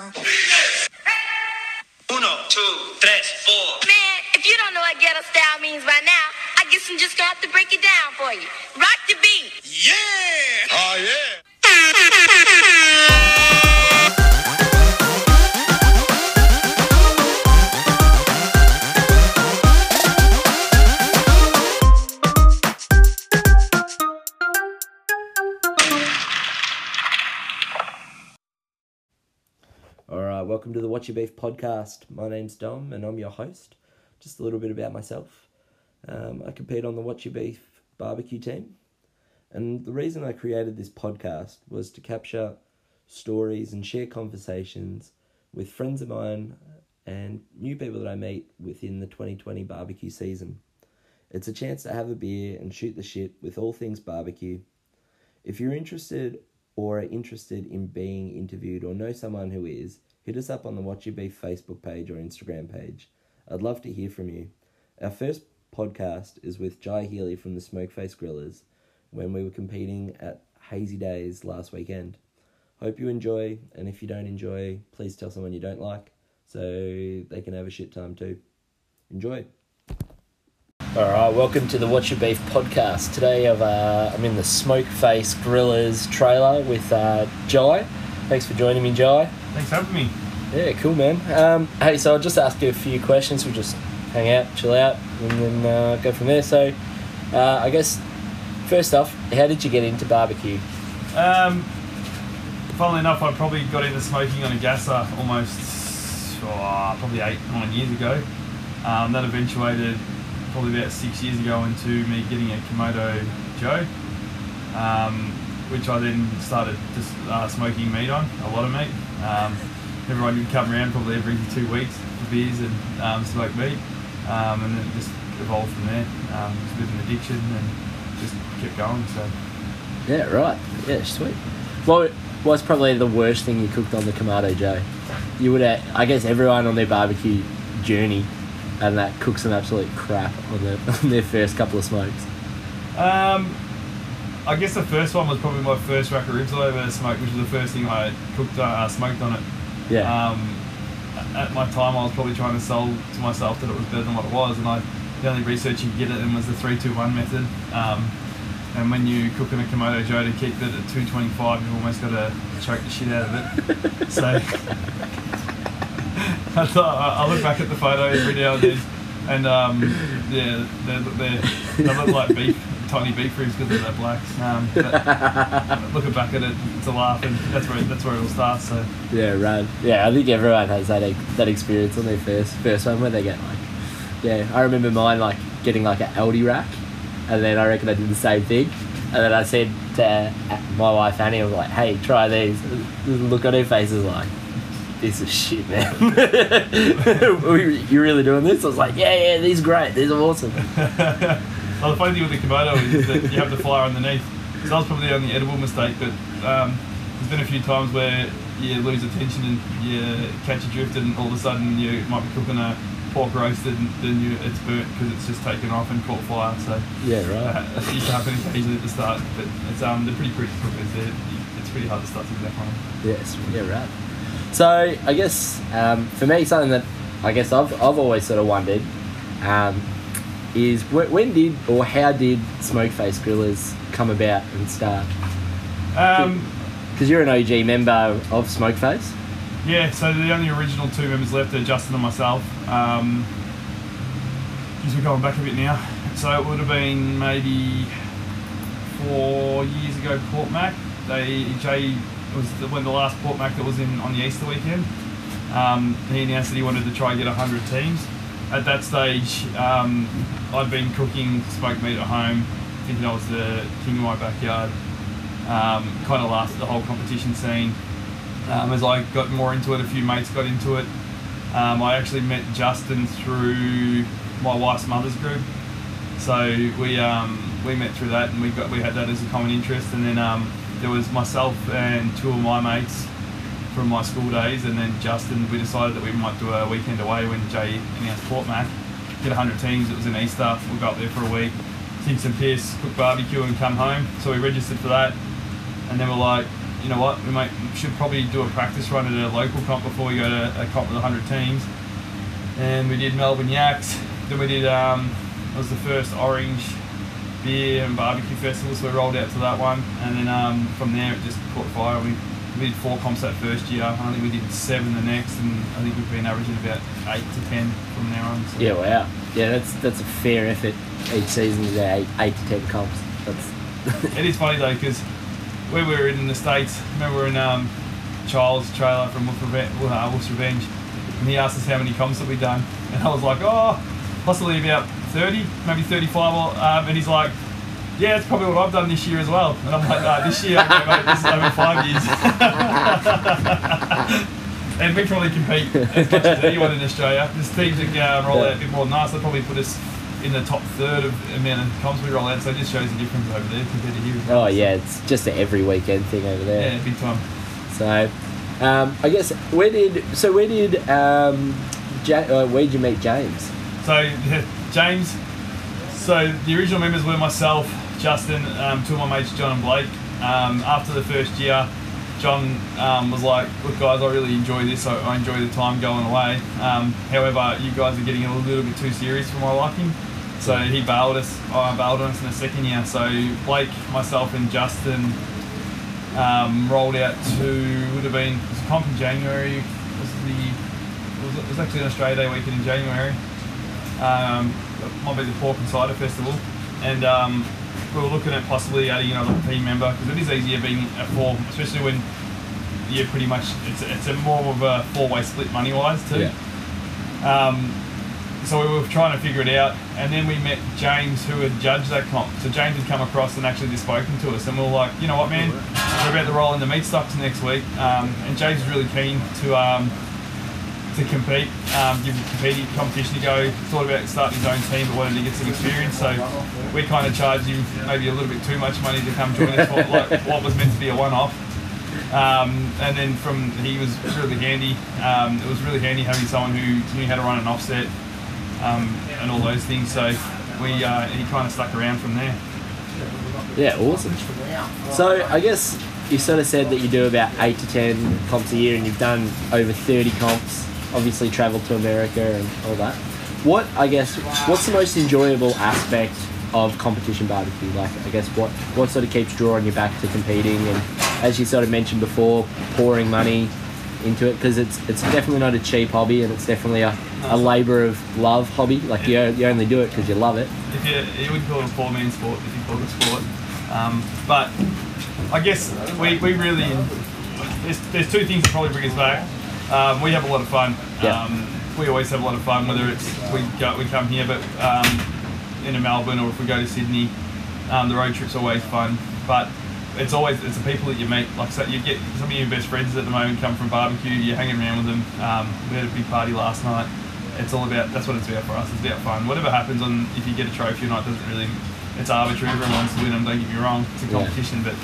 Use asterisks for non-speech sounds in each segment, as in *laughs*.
Uno, two, tres, four. Man, if you don't know what ghetto style means by now, I guess I'm just gonna have to break it down for you. Rock the beat. Yeah! Oh, yeah! *laughs* welcome to the Watch Your Beef podcast. My name's Dom and I'm your host. Just a little bit about myself. Um, I compete on the Watch Your Beef barbecue team. And the reason I created this podcast was to capture stories and share conversations with friends of mine and new people that I meet within the 2020 barbecue season. It's a chance to have a beer and shoot the shit with all things barbecue. If you're interested or are interested in being interviewed or know someone who is, hit us up on the Watch Your Beef Facebook page or Instagram page. I'd love to hear from you. Our first podcast is with Jye Healey from the Smokeface Grillahs when we were competing at Hazy Days last weekend. Hope you enjoy, and if you don't enjoy, please tell someone you don't like so they can have a shit time too. Enjoy. All right, welcome to the Watch Your Beef podcast. Today I've, uh, I'm in the Smokeface Grillahs trailer with uh, Jye. Thanks for joining me, Jye. Thanks for having me. Yeah, cool, man. Um, hey, so I'll just ask you a few questions. We'll just hang out, chill out, and then uh, go from there. So, uh, I guess, first off, how did you get into barbecue? Um, funnily enough, I probably got into smoking on a gasser almost oh, probably eight, nine years ago. Um, that eventuated probably about six years ago into me getting a Kamado Joe, um, which I then started just uh, smoking meat on, a lot of meat. Um, everyone would come around probably every two weeks for beers and um, smoke meat, um, and then it just evolved from there. Um, it was a bit of an addiction and just kept going. So. Yeah, right. Yeah, sweet. What was probably the worst thing you cooked on the Kamado Joe? You would have, I guess, everyone on their barbecue journey and that cooks some absolute crap on, the, *laughs* on their first couple of smokes. Um, I guess the first one was probably my first rack of ribs I ever smoked, which was the first thing I cooked, uh, smoked on it. Yeah. Um, at my time, I was probably trying to sell to myself that it was better than what it was, and I the only research you could get it in was the three two one method. Um, and when you cook in a Kamado Joe to keep it at two twenty five, you've almost got to choke the shit out of it. *laughs* so *laughs* I thought I I look back at the photo every now and then, and um, yeah, they they they look like beef, tiny beef ribs because they're blacks. Um, *laughs* but looking back at it, it's a laugh, and that's where that's where it all starts. So Yeah, right. Yeah, I think everyone has that that experience on their first first one where they get like, yeah. I remember mine like getting like an Aldi rack, and then I reckon I did the same thing, and then I said to uh, my wife Annie, I was like, "Hey, try these." Look on her face is like, "This is shit, man." *laughs* you really doing this? I was like, "Yeah, yeah, these are great. These are awesome." *laughs* well, the funny thing with the Kamado is that you have the fire underneath. So that was probably the only edible mistake, but um, there's been a few times where you lose attention and you catch a drift, and all of a sudden you might be cooking a pork roast and then you, it's burnt because it's just taken off and caught fire. So Yeah, uh, right. it used to happen occasionally at the start, but it's um they're pretty pretty cookers. They're, it's pretty hard to start something that one. Yes, yeah, right. So I guess um, for me, something that I guess I've, I've always sort of wondered um, is wh- when did or how did Smokeface Grillahs come about and start? Um, Because you're an OG member of Smokeface. Yeah, so the only original two members left are Justin and myself. Um, we're going back a bit now. So it would have been maybe four years ago, Port Mac. They Jay was the, when the last Port Mac that was in on the Easter weekend. Um, he announced that he wanted to try and get 100 teams. At that stage, um, I'd been cooking smoked meat at home, thinking I was the king of my backyard. Um, kind of at the whole competition scene. Um, as I got more into it, a few mates got into it. Um, I actually met Justin through my wife's mother's group, so we um, we met through that, and we got we had that as a common interest. And then um, there was myself and two of my mates from my school days, and then Justin. We decided that we might do a weekend away when Jay announced Port Mac. Get 100 teams. It was in Easter. We'll go up there for a week, sing some piss, cook barbecue, and come home. So we registered for that, and then we're like, you know what, we might should probably do a practice run at a local comp before we go to a comp with 100 teams. And we did Melbourne Yaks. Then we did um, it was the first Orange beer and barbecue festival, so we rolled out to that one. And then um, from there it just caught fire. We, we did four comps that first year. I think we did seven the next, and I think we've been averaging about eight to ten from there on. So. Yeah, wow. Yeah, that's that's a fair effort each season do eight, eight to ten comps. That's *laughs* It is funny though because we were in the states, remember we were in um, Charles' trailer from Wolf Revenge, uh, Wolf's Revenge, and he asked us how many comps that we'd done, and I was like, oh, possibly about thirty, maybe thirty-five, or, um, and he's like. Yeah, it's probably what I've done this year as well. And I'm like, no, this year, no, mate, this is over five years. and we probably compete as much as anyone in Australia. There's teams that uh, roll out a bit more than us. They probably put us in the top third of the amount of comps we roll out. So it just shows the difference over there compared to here. oh yeah, it's just an every weekend thing over there. Yeah, big time. So, um, I guess where did so where did um, ja- uh, where did you meet James? So James. So the original members were myself, Justin, um, two of my mates, John and Blake. Um, after the first year, John um, was like, "Look, guys, I really enjoy this. I, I enjoy the time going away. Um, however, you guys are getting a little bit too serious for my liking." So he bailed us. I bailed on us in the second year. So Blake, myself, and Justin um, rolled out to would have been it was a comp in January. Was the it was, it was actually an Australia Day weekend in January. Um, it might be the Pork and Cider Festival, and um, we were looking at possibly adding another team member because it is easier being a four, especially when you're pretty much it's a, it's a more of a four-way split money-wise too. Um, so we were trying to figure it out, and then we met James, who had judged that comp. So James had come across and actually just spoken to us, and we were like, you know what, man, we're about to roll in the meat stocks next week, um, and James is really keen to um, to compete, um, give competing competition to go. Thought about starting his own team, but wanted to get some experience. So we kind of charged him maybe a little bit too much money to come join us for like what was meant to be a one-off. Um, and then from he was really handy. Um, it was really handy having someone who knew how to run an offset um, and all those things. So we uh, he kind of stuck around from there. Yeah, awesome. So I guess you sort of said that you do about eight to ten comps a year, and you've done over thirty comps. Obviously, travelled to America and all that. What I guess what's the most enjoyable aspect of competition barbecue? Like I guess what what sort of keeps drawing you back to competing, and as you sort of mentioned before, pouring money into it because it's it's definitely not a cheap hobby, and it's definitely a, a labour of love hobby. Like you you only do it because you love it. if you, you would call it a poor man's sport if you call it a sport. Um, but I guess we, we really there's, there's two things that probably bring us back. Um, we have a lot of fun. Yeah. Um, we always have a lot of fun, whether it's we go, we come here, but um, into Melbourne or if we go to Sydney, um, the road trip's always fun. But it's always it's the people that you meet. Like so, you get some of your best friends at the moment come from barbecue. You're hanging around with them. Um, we had a big party last night. It's all about that's what it's about for us. It's about fun. Whatever happens on if you get a trophy or not doesn't really. It's arbitrary. Everyone wants to win them. Don't get me wrong. It's a Yeah. competition, but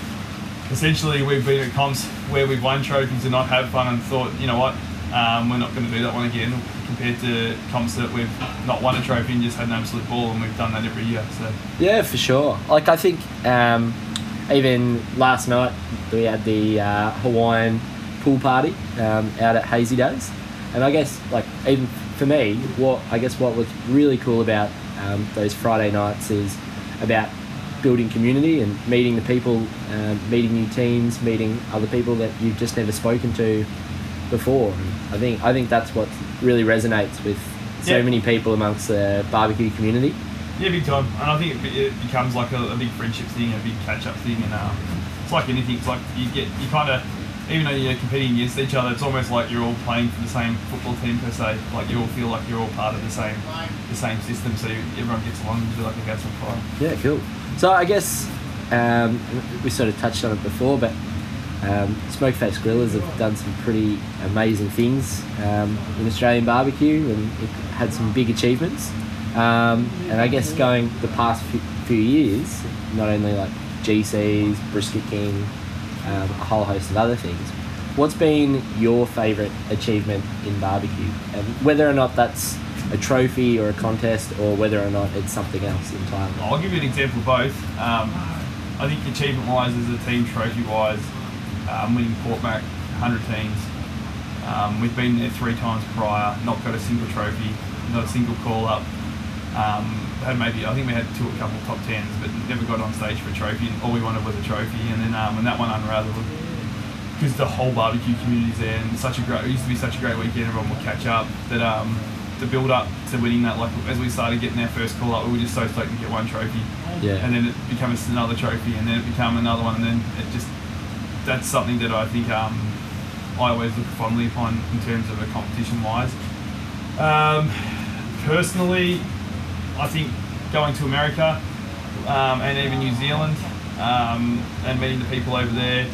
essentially we've been at comps where we've won trophies and not had fun and thought, you know what, um, we're not going to do that one again. Compared to comps that we've not won a trophy and just had an absolute ball, and we've done that every year. So Yeah, for sure. Like I think um, even last night we had the uh, Hawaiian pool party um, out at Hazy Days, and I guess like even for me, what I guess what was really cool about um, those Friday nights is about building community and meeting the people, um, meeting new teams, meeting other people that you've just never spoken to before. I think I think that's what really resonates with so Yeah. many people amongst the barbecue community. Yeah, big time. And I think it, it becomes like a, a big friendship thing, a big catch up thing, and uh, it's like anything. It's like you get you kind of even though you're competing against each other, it's almost like you're all playing for the same football team per se. Like you all feel like you're all part of the same the same system, so everyone gets along and feel like a gas on fire. Yeah, cool. So I guess um, we sort of touched on it before, but um, Smokeface Grillahs have done some pretty amazing things um, in Australian barbecue and had some big achievements. Um, and I guess going the past few, few years, not only like GCs, Brisket King, um, a whole host of other things. What's been your favourite achievement in barbecue? And whether or not that's a trophy or a contest, or whether or not it's something else entirely. I'll give you an example of both. Um, I think achievement wise, as a team trophy wise, um, winning Portmac 100 teams. Um, we've been there three times prior, not got a single trophy, not a single call up. Um, had maybe I think we had two a couple top tens, but never got on stage for a trophy. And all we wanted was a trophy. And then um, when that one unraveled, because the whole barbecue community's there, and such a great, it used to be such a great weekend. Everyone would catch up. That um, the build up to winning that, like as we started getting our first call up, we were just so stoked to get one trophy. Yeah. And then it becomes another trophy, and then it became another one, and then it just that's something that I think um, I always look fondly upon in terms of a competition wise. Um, personally, I think going to America um, and even New Zealand um, and meeting the people over there,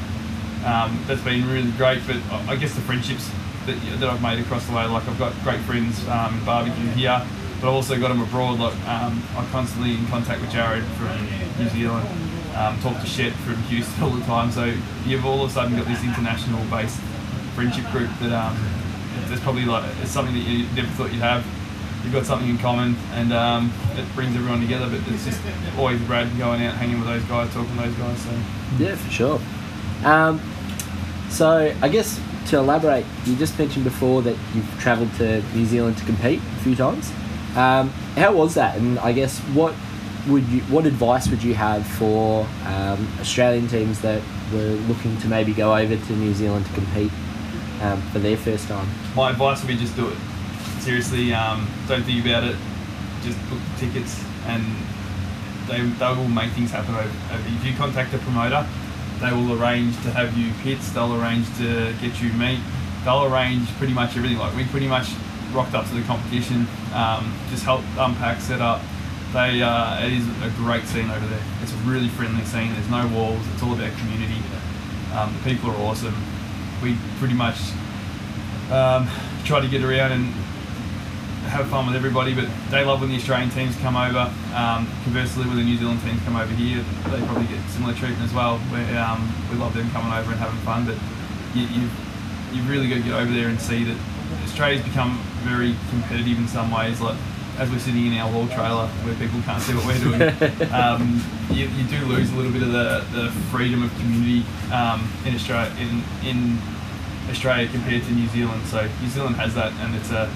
um, that's been really great. But I guess the friendships that, that I've made across the way, like I've got great friends um, barbecue here, but I've also got them abroad. Like um, I'm constantly in contact with Jared from New Zealand. Um, talk to Shet from Houston *laughs* all the time. So you've all of a sudden got this international based friendship group that um, there's probably like it's something that you never thought you'd have. You've got something in common, and um, it brings everyone together. But it's just always Brad going out, hanging with those guys, talking to those guys. So Yeah, for sure. Um, so I guess to elaborate, you just mentioned before that you've travelled to New Zealand to compete a few times. Um, how was that? And I guess what would you, what advice would you have for um, Australian teams that were looking to maybe go over to New Zealand to compete um, for their first time? my advice would be just do it. Seriously, um, don't think about it. Just book the tickets, and they, they will make things happen. If you contact a promoter, they will arrange to have you pits. They'll arrange to get you meat. They'll arrange pretty much everything. Like we pretty much rocked up to the competition, um, just helped unpack, set up. They uh, it is a great scene over there. It's a really friendly scene. There's no walls. It's all about community. Um, the people are awesome. We pretty much um, try to get around and have fun with everybody, but they love when the Australian teams come over. Um, conversely, when the New Zealand teams come over here, they probably get similar treatment as well. Where um, we love them coming over and having fun, but you, you you've really got to get over there and see that Australia's become very competitive in some ways. Like as we're sitting in our wall trailer where people can't see what we're doing, *laughs* um, you, you do lose a little bit of the, the freedom of community um, in Australia in in Australia compared to New Zealand. So New Zealand has that, and it's a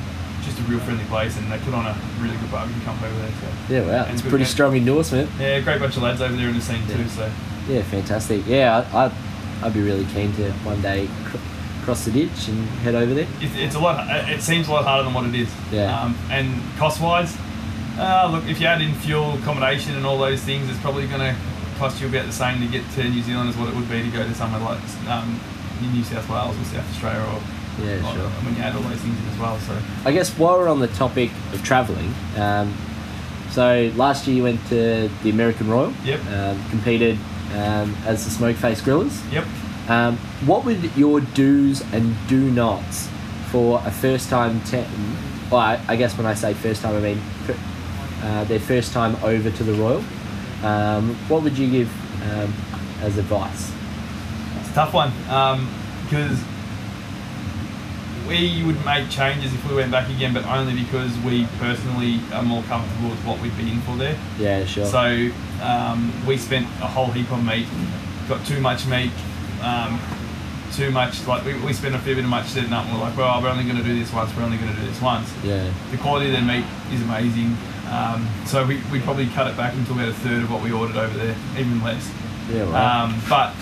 just a real friendly place, and they put on a really good barbecue camp over there. So Yeah, wow, And it's a pretty strong endorsement. yeah, great bunch of lads over there in the scene too. So Yeah, fantastic. Yeah, I, I'd, I'd be really keen to one day cr- cross the ditch and head over there. it, it's a lot. It seems a lot harder than what it is. Yeah. Um, and cost wise, uh, look, if you add in fuel, accommodation, and all those things, it's probably going to cost you about the same to get to New Zealand as what it would be to go to somewhere like um, New South Wales or South Australia, or, Yeah, sure. when you add all those things in as well. So I guess while we're on the topic of travelling, um, so last year you went to the American Royal, Yep. um, competed um, as the Smoke Face Grillahs. yep. Um, what would your do's and do nots for a first time te- Well, I, I guess when I say first time, I mean uh, their first time over to the Royal. Um, what would you give um, as advice? It's a tough one because we would make changes if we went back again, but only because we personally are more comfortable with what we'd be in for there. Yeah, sure. So um, we spent a whole heap on meat, got too much meat, um, too much, like we, we spent a fair bit of much setting up and we're like, well, we're only going to do this once, we're only going to do this once. yeah, The quality of their meat is amazing. Um, so we, we probably cut it back into about a third of what we ordered over there, even less. yeah, right. Um, but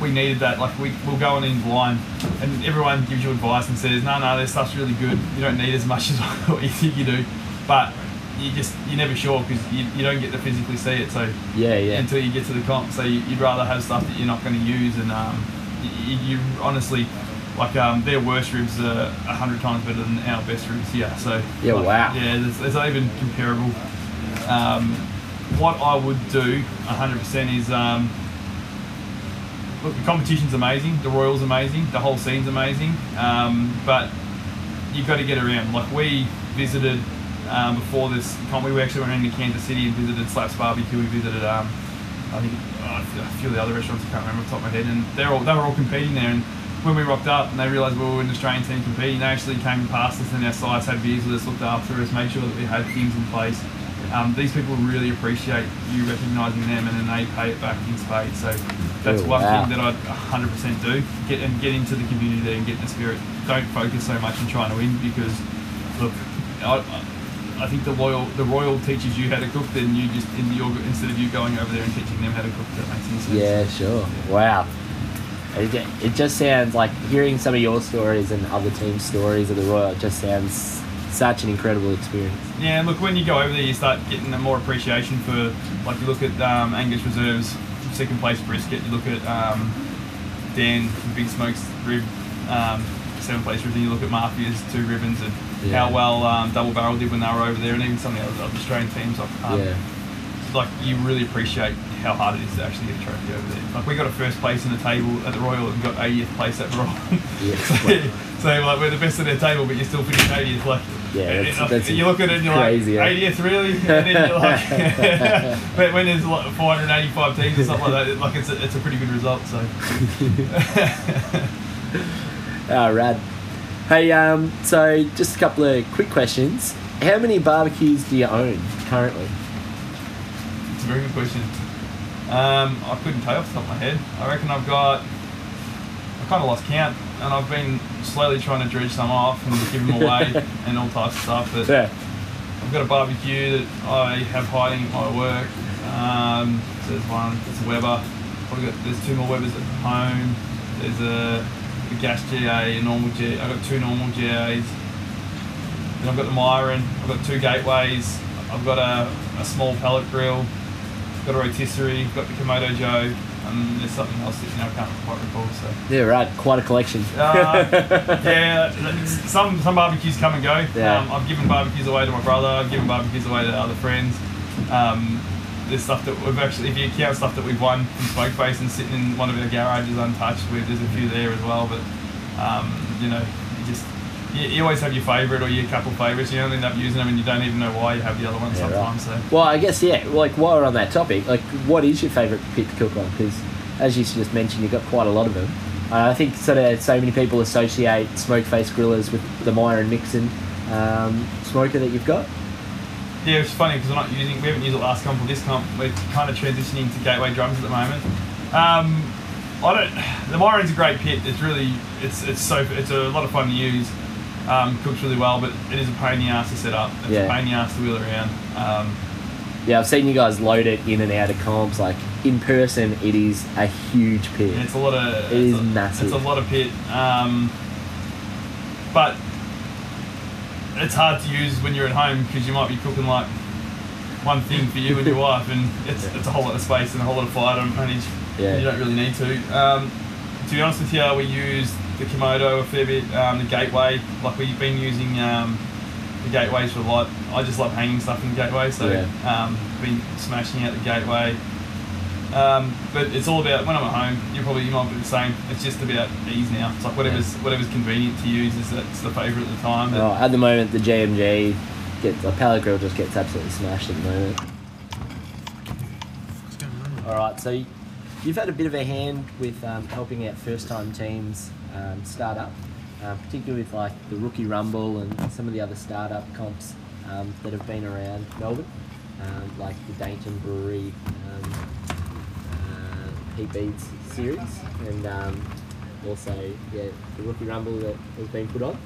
we needed that. Like we, we'll go on in blind, and everyone gives you advice and says, "No, no, this stuff's really good. You don't need as much as *laughs* what you think you do." But you just you're never sure because you, you don't get to physically see it. So yeah, yeah. until you get to the comp, so you, you'd rather have stuff that you're not going to use, and um, you, you honestly. Like um, their worst ribs are a hundred times better than our best ribs here. So Yeah, like, wow. Yeah, there's, there's not even comparable. Um, what I would do 100% is um, look, the competition's amazing, the Royals amazing, the whole scene's amazing, um, but you've got to get around. Like we visited um, before this, we actually went into Kansas City and visited Slaps Barbecue. We visited, um, I think, uh, a few of the other restaurants. I can't remember off the top of my head, and they're all they were all competing there. And when we rocked up and they realised we were an Australian team competing, they actually came past us and our sides had beers with us, looked after us, made sure that we had things in place. Um, these people really appreciate you recognising them, and then they pay it back in spades. So that's Oh, one wow. thing that I'd 100% do. Get and get into the community there and get in the spirit. Don't focus so much on trying to win because look, I, I think the loyal the royal teaches you how to cook, then you just in your instead of you going over there and teaching them how to cook. That makes sense. Yeah, sure. Wow. It, it just sounds like hearing some of your stories and other teams' stories of the Royal. It just sounds such an incredible experience. Yeah, and look, when you go over there, you start getting a more appreciation for, like, you look at um, Angus Reserves, second place brisket, you look at um, Dan, from Big Smokes rib, um, seventh place rib, and you look at Mafia's two ribbons and Yeah. how well um, Double Barrel did when they were over there, and even some of the other, other Australian teams. Like, um, yeah. like, you really appreciate how hard it is to actually get a trophy over there. Like, we got a first place in the table at the Royal and got 80th place at the Royal. Yeah. *laughs* so, so, like, we're the best at their table, but you're still finishing 80th. Like, Yeah, that's- it- that's you look at it and you're crazy, like, yeah. 80th really? And then you're like, *laughs* but when there's like 485 teams or something like that, like it's a, it's a pretty good result. So Oh, *laughs* rad. Hey, um, so just a couple of quick questions. How many barbecues do you own currently? it's a very good question. Um, I couldn't tell you off the top of my head. I reckon I've got, I kind of lost count, and I've been slowly trying to dredge some off and give them away *laughs* and all types of stuff. But Yeah. I've got a barbecue that I have hiding at my work. Um, so there's one, it's a Weber. I've got, there's two more Webers at home. There's a, a gas GA, a normal GA. I've got two normal GAs. Then I've got the Myron. I've got two gateways. I've got a, a small pellet grill. Got a rotisserie. Got the Kamado Joe. And there's something else that you know, I can't quite recall. So. Yeah, right. Quite a collection. Uh, *laughs* yeah, some some barbecues come and go. Yeah. Um, I've given barbecues away to my brother. I've given barbecues away to other friends. Um, there's stuff that we've actually, if you count stuff that we've won from Smoke and sitting in one of our garages untouched, with there's a few there as well. But um, you know, you just you, you always have your favourite or your couple favourites. You only end up using them and you don't even know why you have the other one Yeah, right. sometimes. So. Well, I guess yeah. Like while we're on that topic, like what is your favourite pit to cook on? Because as you just mentioned, you've got quite a lot of them. Uh, I think sort of so many people associate smoke face grillahs with the Myron Mixon um, smoker that you've got. Yeah, it's funny because we're not using. We haven't used it last comp or this comp. We're kind of transitioning to gateway drums at the moment. Um, I don't. The Myron's a great pit. It's really. It's it's so. It's a lot of fun to use. Um, cooks really well, but it is a pain in the ass to set up. It's Yeah. a pain in the ass to wheel around. Um, Yeah, I've seen you guys load it in and out of comps. Like in person, it is a huge pit. it's a lot of. It is a, massive. It's a lot of pit. Um, but it's hard to use when you're at home because you might be cooking like one thing for you and your *laughs* wife, and it's, it's a whole lot of space and a whole lot of fire to manage. Yeah. You don't really need to. Um, to be honest with you, we use the Kamado a fair bit, um, the Gateway. Like we've been using um, the Gateways for a lot. I just love hanging stuff in the Gateway, so Yeah. um, been smashing out the Gateway. Um, but it's all about when I'm at home. You probably you might be the same. It's just about ease now. It's like whatever's whatever's convenient to use is that's the favourite at the time. But Oh, at the moment, the GMG gets a pellet grill just gets absolutely smashed at the moment. All right, so you've had a bit of a hand with um, helping out first-time teams um, start up, uh, particularly with like the Rookie Rumble and some of the other startup comps um, that have been around Melbourne, um, like the Dainton Brewery um, uh, Heat Beads series, and um, also yeah the Rookie Rumble that has been put on.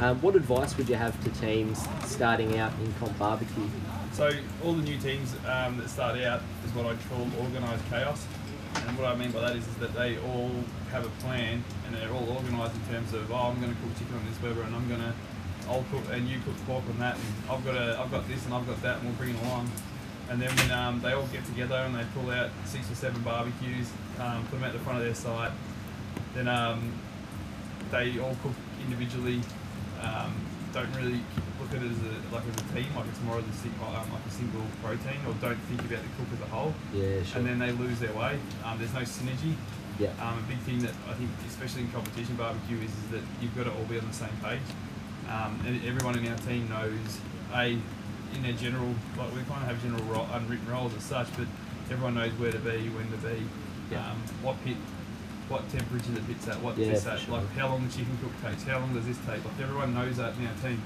Um, what advice would you have to teams starting out in comp barbecue? So all the new teams um, that start out is what I call organised chaos, and what I mean by that is, is that they all have a plan and they're all organised in terms of oh I'm going to cook chicken on this Weber and I'm going to I'll cook and you cook pork on that and I've got a I've got this and I've got that and we'll bring it along. And then when um, they all get together and they pull out six or seven barbecues, um, put them at the front of their site, then um, they all cook individually. Um, don't really look at it as a, like as a team, like it's more of a, si- um, like a single protein, or don't think about the cook as a whole. Yeah, sure. And then they lose their way. Um, there's no synergy. yeah, Um, a big thing that I think, especially in competition barbecue, is, is that you've got to all be on the same page. Um, and everyone in our team knows a in their general like we kind of have general unwritten roles as such, but everyone knows where to be, when to be, Yeah. um, what pit, what temperature the pit's at, what Yeah, this at, sure. like how long the chicken cook takes, how long does this take. Like everyone knows that in our team.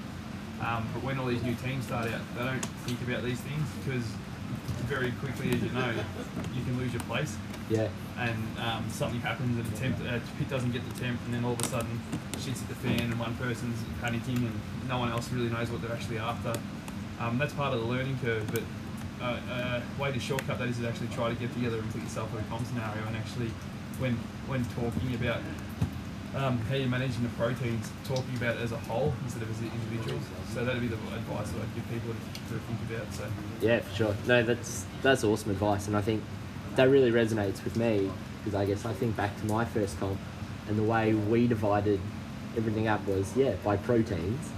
Um, but when all these new teams start out, they don't think about these things because very quickly, as you know, you can lose your place Yeah. and um, something happens and a temp, uh, pit doesn't get the temp, and then all of a sudden shit's at the fan and one person's panicking and no one else really knows what they're actually after. Um, that's part of the learning curve, but uh, uh, way to shortcut that is to actually try to get together and put yourself in a comp scenario and actually, when when talking about um, how you're managing the proteins, talking about it as a whole instead of as individuals. So that'd be the advice that I'd give people to, to think about. So. Yeah, for sure. No, that's that's awesome advice, and I think that really resonates with me because I guess I think back to my first comp, and the way we divided everything up was yeah by proteins,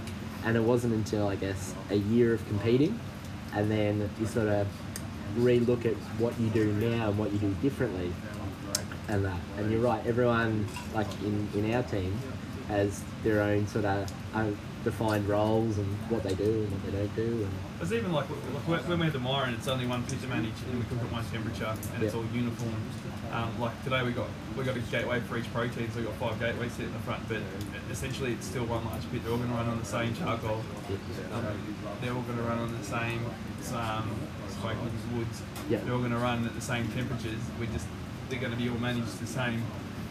and it wasn't until I guess a year of competing, and then you sort of re-look at what you do now and what you do differently, and that. And you're right, everyone like in in our team has their own sort of defined roles and what they do and what they don't do and It's even like, like when we're at the and it's only one pit to manage and we cook at one temperature and it's all uniform. Um, like today we got we got a gateway for each protein, so we got five gateways sitting in the front, but essentially it's still one large pit. They're all going to run on the same charcoal. Um, they're all going to run on the same um, woods. Yeah. They're all going to run at the same temperatures. We just they're going to be all managed the same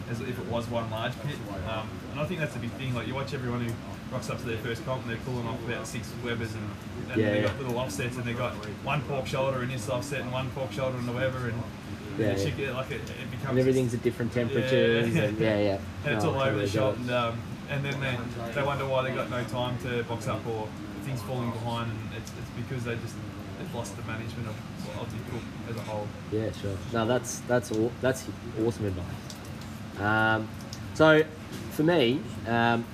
as if it was one large pit. Um, and I think that's a big thing. Like you watch everyone who rocks up to their first comp and they're pulling off about six Webers and, and Yeah, they've got little offsets and they've got one pork shoulder in this offset and one pork shoulder in the Weber and Yeah, and like it, it becomes and everything's at different temperatures Yeah. and yeah yeah *laughs* and it's No, all over the shop and, um, and then they, they wonder why they got no time to box up or things falling behind and it's, it's because they just they've lost the management of, of the cook as a whole. yeah sure no that's that's all that's awesome advice um, so for me um,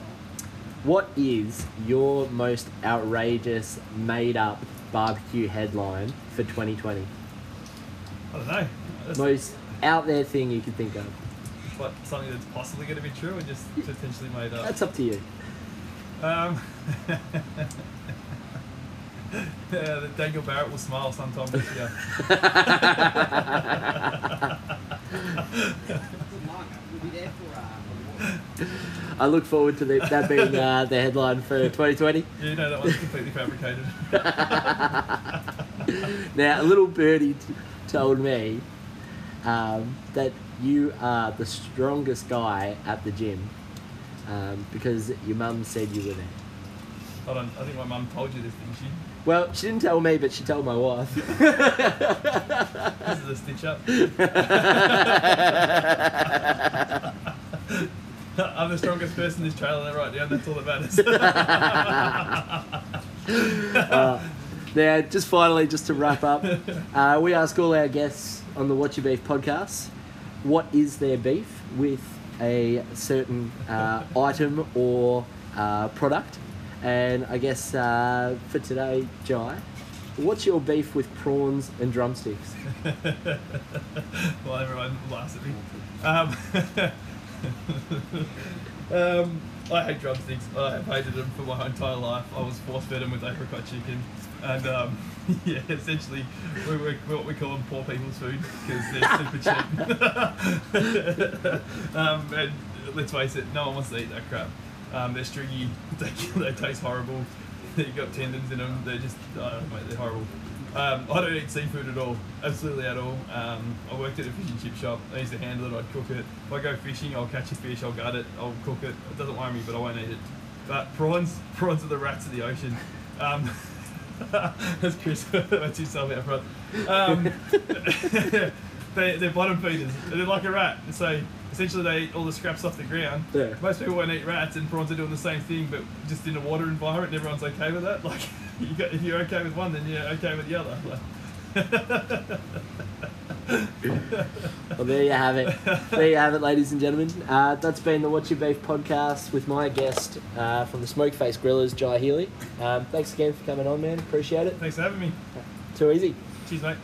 what is your most outrageous made up barbecue headline for 2020 I don't know. That's most out there thing you could think of what, something that's possibly going to be true or just potentially made up. that's up to you Um, *laughs* yeah, *laughs* Daniel Barrett will smile sometime this year. *laughs* I look forward to the, that being uh, the headline for 2020 You know that one's completely fabricated. *laughs* Now, a little birdie t- told me um, that you are the strongest guy at the gym um, because your mum said you were there. Hold on, I think my mum told you this, didn't she? Well, she didn't tell me, but she told my wife. *laughs* This is a stitch up. *laughs* I'm the strongest person in this trailer, right down, that's all that matters. *laughs* now, just finally, just to wrap up, uh, we ask all our guests on the Watch Your Beef podcast what is their beef with a certain uh, item or uh, product. And I guess uh, for today, Jye, what's your beef with prawns and drumsticks? *laughs* well, everyone laughs at me. Um, *laughs* um, I hate drumsticks. I have hated them for my entire life. I was force fed them with apricot chicken. And um, *laughs* yeah, essentially, we we what we call them poor people's food because they're super cheap. um, and let's face it, no one wants to eat that crap. Um, they're stringy. *laughs* They, they taste horrible. *laughs* They've got tendons in them. They're just, uh, mate, they're horrible. Um, I don't eat seafood at all, absolutely at all. Um, I worked at a fish and chip shop. I used to handle it. I'd cook it. If I go fishing, I'll catch a fish. I'll gut it. I'll cook it. It doesn't worry me, but I won't eat it. But prawns, *laughs* prawns are the rats of the ocean. Um, that's Chris. That's yourself out front. Um, they, they're bottom feeders. They're like a rat. So essentially, they eat all the scraps off the ground. Yeah. Most people won't eat rats, and prawns are doing the same thing, but just in a water environment. And everyone's okay with that. *laughs* Like, you got, if you're okay with one, then you're okay with the other. Like, *laughs* Well, there you have it. There you have it, ladies and gentlemen. Uh, that's been the Watch Your Beef podcast with my guest uh, from the Smokeface Grillahs, Jye Healey. Um, thanks again for coming on, man. Appreciate it. thanks for having me. Too easy. Cheers, mate.